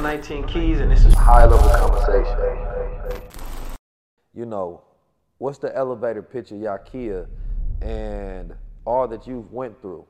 I'm 19 Keys, and this is high level conversation. you know, what's the elevator pitch of Yakia and all that you've went through?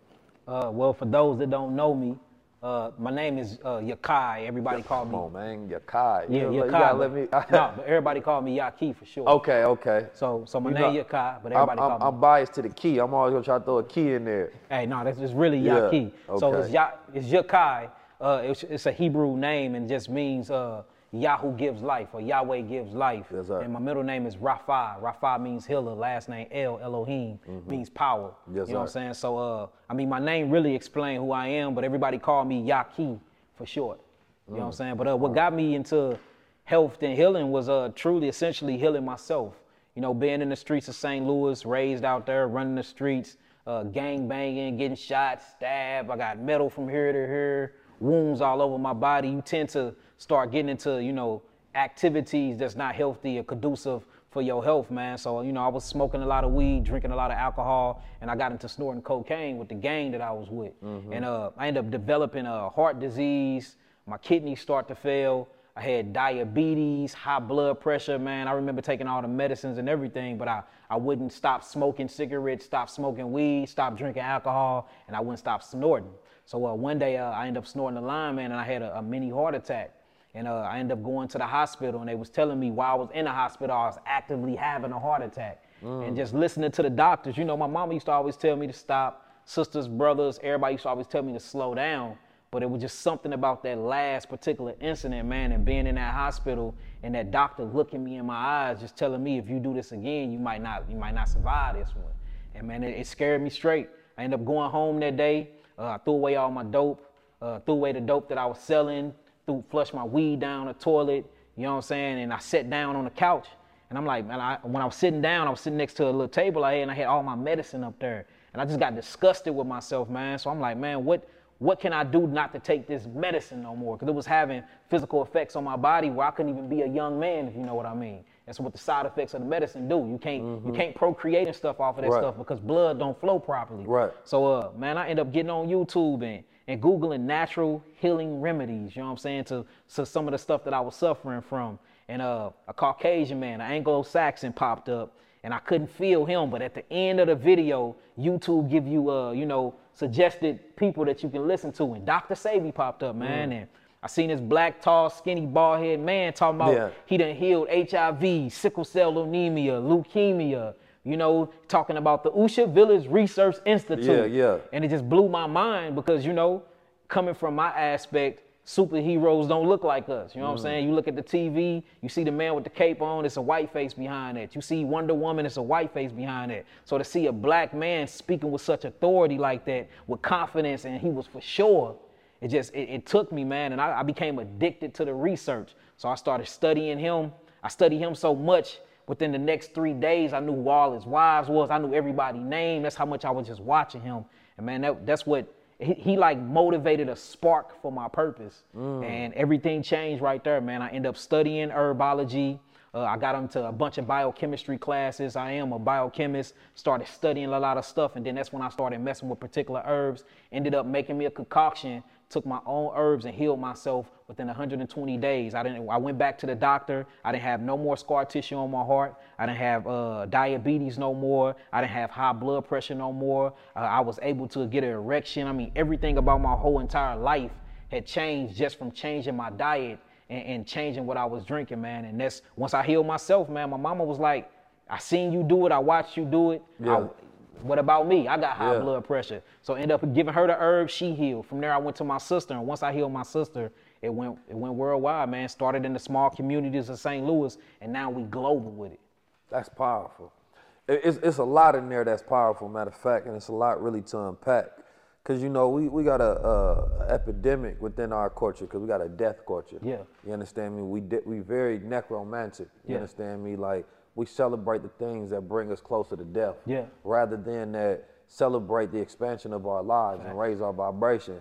Uh, well, for those that don't know me, uh, my name is uh, Yakai. Everybody call me. Come on, man, Yakai. Yeah, you, Yakai. you gotta let me. no, but everybody call me Yaki for sure. okay, okay. So, so my You name know, Yakai, but I'm, everybody I'm, call I'm biased to the key. I'm always gonna try to throw a key in there. Hey, no, that's just really Yeah, Yaki. So it's ya, it's Yakai. Uh, it's, it's a Hebrew name and just means uh, Yahoo gives life or Yahweh gives life. And my middle name is Rapha. Rapha means healer. Last name El Elohim means power. Mm-hmm. Yes, you know what I'm saying? So, uh, I mean, my name really explains who I am, but everybody call me Yaki for short. You know what I'm Mm. saying? But uh, what got me into health and healing was uh, truly, essentially healing myself. You know, being in the streets of St. Louis, raised out there, running the streets, uh, gang banging, getting shot, stabbed. I got metal from here to here, wounds all over my body. You tend to start getting into, you know, activities that's not healthy or conducive for your health, man. So, you know, I was smoking a lot of weed, drinking a lot of alcohol, and I got into snorting cocaine with the gang that I was with. And uh, I ended up developing a heart disease. My kidneys start to fail. I had diabetes, high blood pressure, man. I remember taking all the medicines and everything, but I, I wouldn't stop smoking cigarettes, stop smoking weed, stop drinking alcohol, and I wouldn't stop snorting. So uh, one day uh, I ended up snorting a line, man, and I had a, a mini heart attack. And uh, I ended up going to the hospital, and they was telling me while I was in the hospital, I was actively having a heart attack. And just listening to the doctors, you know, my mama used to always tell me to stop. Sisters, brothers, everybody used to always tell me to slow down. But it was just something about that last particular incident, man, and being in that hospital and that doctor looking me in my eyes, just telling me if you do this again, you might not, you might not survive this one. And man, it, it scared me straight. I ended up going home that day. Uh, I threw away all my dope, uh, threw away the dope that I was selling, threw flushed my weed down the toilet. You know what I'm saying? And I sat down on the couch, and I'm like, man, I, when I was sitting down, I was sitting next to a little table I had, and I had all my medicine up there, and I just got disgusted with myself, man. So I'm like, man, what? What can I do not to take this medicine no more? Because it was having physical effects on my body where I couldn't even be a young man, if you know what I mean. That's what the side effects of the medicine do. You can't you can't procreate and stuff off of that Mm-hmm. Right. stuff because blood don't flow properly. Right. So uh man, I end up getting on YouTube and, and Googling natural healing remedies, you know what I'm saying, to, to some of the stuff that I was suffering from. And uh a Caucasian man, an Anglo-Saxon popped up and I couldn't feel him, but at the end of the video, YouTube give you uh, you know, suggested people that you can listen to. And Dr. Sebi popped up, man, and I seen this black, tall, skinny, bald head man talking about Yeah. he done healed HIV, sickle cell anemia, leukemia, you know, talking about the Usha Village Research Institute. Yeah, yeah. And it just blew my mind because, you know, coming from my aspect, superheroes don't look like us. You know what Mm. I'm saying? You look at the TV, you see the man with the cape on, it's a white face behind it. You see Wonder Woman, it's a white face behind it. So to see a black man speaking with such authority like that, with confidence, and he was for sure, it just it, it took me, man, and I, I became addicted to the research. So I started studying him. I studied him so much. Within the next three days, I knew who all his wives was. I knew everybody's name. That's how much I was just watching him. And man, that, that's what he, he like motivated a spark for my purpose. And everything changed right there, man. I ended up studying herbology. Uh, I got into a bunch of biochemistry classes. I am a biochemist. Started studying a lot of stuff, and then that's when I started messing with particular herbs. Ended up making me a concoction. Took my own herbs and healed myself within 120 days. I didn't. I went back to the doctor. I didn't have no more scar tissue on my heart. I didn't have uh, diabetes no more. I didn't have high blood pressure no more. Uh, I was able to get an erection. I mean, everything about my whole entire life had changed just from changing my diet and, and changing what I was drinking, man. And that's once I healed myself, man. My mama was like, "I seen you do it. I watched you do it. I- Yeah. What about me? I got high Yeah. blood pressure. So I ended up giving her the herb. She healed. From there, I went to my sister, and once I healed my sister, it went it went worldwide, man. Started in the small communities of St. Louis, and now we global with it. That's powerful. It's, it's a lot in there that's powerful, matter of fact, and it's a lot really to unpack. Because, you know, we, we got a, a epidemic within our culture because we got a death culture. Yeah. You understand me? We, di- we very necromantic. You Yeah. understand me? Like, we celebrate the things that bring us closer to death. Yeah. Rather than that celebrate the expansion of our lives and raise our vibration.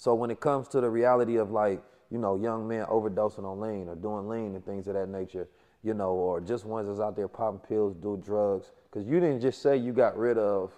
So when it comes to the reality of like, you know, young men overdosing on lean or doing lean and things of that nature, you know, or just ones that's out there popping pills, do drugs, because you didn't just say you got rid of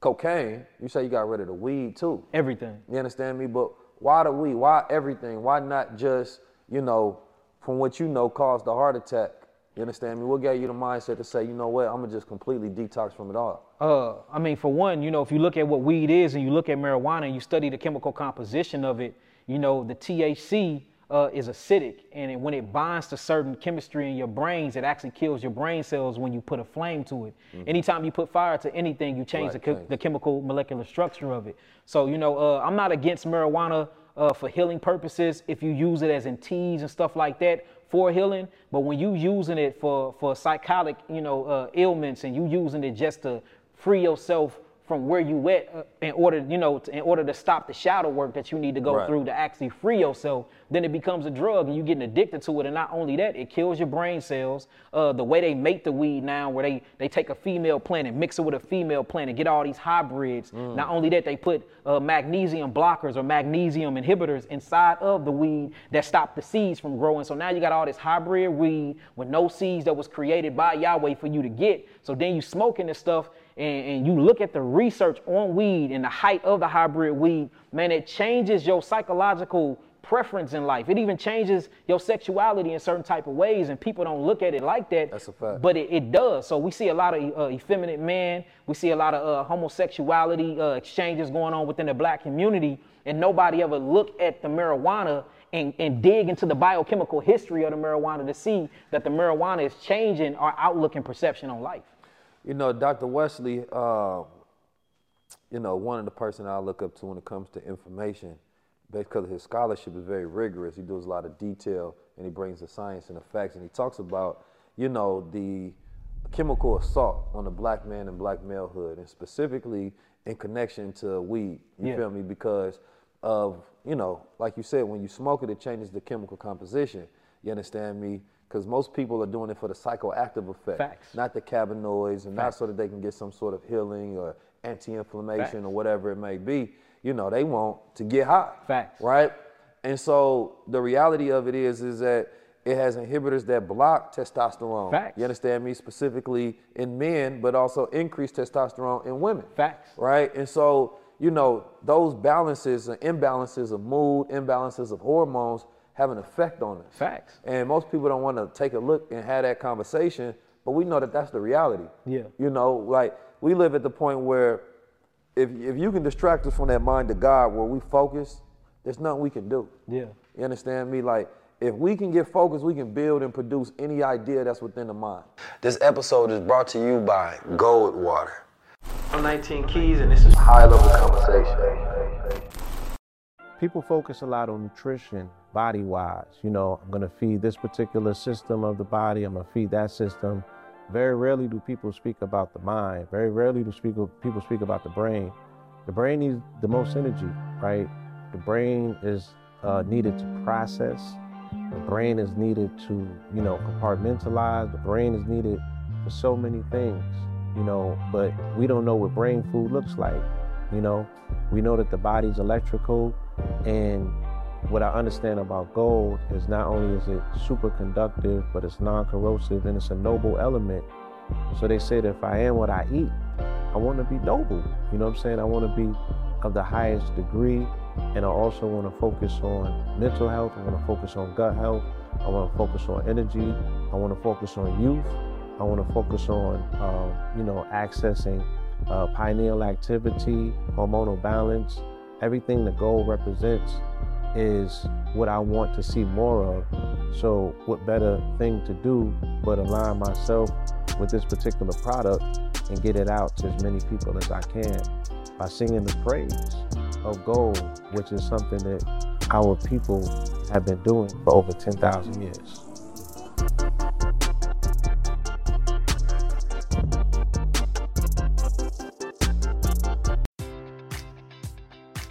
cocaine, you say you got rid of the weed too. Everything. You understand me? But why the weed? Why everything? Why not just, you know, from what you know caused the heart attack? You understand me? What gave you the mindset to say, you know what, I'm gonna just completely detox from it all? Uh, I mean, for one, you know, if you look at what weed is and you look at marijuana and you study the chemical composition of it, you know, the THC uh, is acidic, and it, when it binds to certain chemistry in your brains, it actually kills your brain cells when you put a flame to it. Anytime you put fire to anything, you change Right, the, the chemical molecular structure of it. So, you know, uh, I'm not against marijuana uh, for healing purposes if you use it as in teas and stuff like that for healing. But when you using it for for psychotic, you know, uh, ailments and you using it just to free yourself from where you at uh, in order, you know, to, in order to stop the shadow work that you need to go Right. through to actually free yourself, then it becomes a drug and you getting addicted to it. And not only that, it kills your brain cells. Uh, the way they make the weed now, where they they take a female plant and mix it with a female plant and get all these hybrids. Not only that, they put uh, magnesium blockers or magnesium inhibitors inside of the weed that stop the seeds from growing. So now you got all this hybrid weed with no seeds that was created by Yahweh for you to get. So then you smoking this stuff and, and you look at the research on weed and the height of the hybrid weed, man, it changes your psychological preference in life. It even changes your sexuality in certain type of ways, and people don't look at it like that. That's a fact. But it, it does. So we see a lot of uh, effeminate men. We see a lot of uh, homosexuality uh, exchanges going on within the black community, and nobody ever look at the marijuana and, and dig into the biochemical history of the marijuana to see that the marijuana is changing our outlook and perception on life. You know, Dr. Wesley, uh, you know, one of the person I look up to when it comes to information, because his scholarship is very rigorous. He does a lot of detail and he brings the science and the facts. And he talks about, you know, the chemical assault on the black man and black malehood, and specifically in connection to weed. You Yeah. feel me? Because of, you know, like you said, when you smoke it, it changes the chemical composition. You understand me? Because most people are doing it for the psychoactive effect, Facts. not the cannabinoids, and not so that they can get some sort of healing or anti-inflammation Facts. or whatever it may be. You know, they want to get high. Facts. Right? And so the reality of it is, is that it has inhibitors that block testosterone. Facts. You understand me? Specifically in men, but also increase testosterone in women. Facts. Right? And so, you know, those balances and imbalances of mood, imbalances of hormones have an effect on us. Facts. And most people don't want to take a look and have that conversation, but we know that that's the reality. Yeah. You know, like we live at the point where if if you can distract us from that mind of God, where we focus, there's nothing we can do. Yeah. You understand me? Like if we can get focused, we can build and produce any idea that's within the mind. This episode is brought to you by Goldwater. I'm 19 Keys, and this is high level conversation. People focus a lot on nutrition body wise you know i'm going to feed this particular system of the body i'm going to feed that system. Very rarely do people speak about the mind. Very rarely do speak, people speak about the brain. The brain needs the most energy right? The brain is uh, needed to process. The brain is needed to you know compartmentalize. The brain is needed for so many things you know but we don't know what brain food looks like you know? We know that the body's electrical and what I understand about gold is not only is it super conductive, but it's non-corrosive and it's a noble element. So they say that if I am what I eat, I want to be noble. You know what I'm saying? I want to be of the highest degree. And I also want to focus on mental health. I want to focus on gut health. I want to focus on energy. I want to focus on youth. I want to focus on, um, you know, accessing uh, pineal activity, hormonal balance, everything the gold represents is what I want to see more of. So, what better thing to do but align myself with this particular product and get it out to as many people as I can by singing the praise of gold, which is something that our people have been doing for over 10,000 years.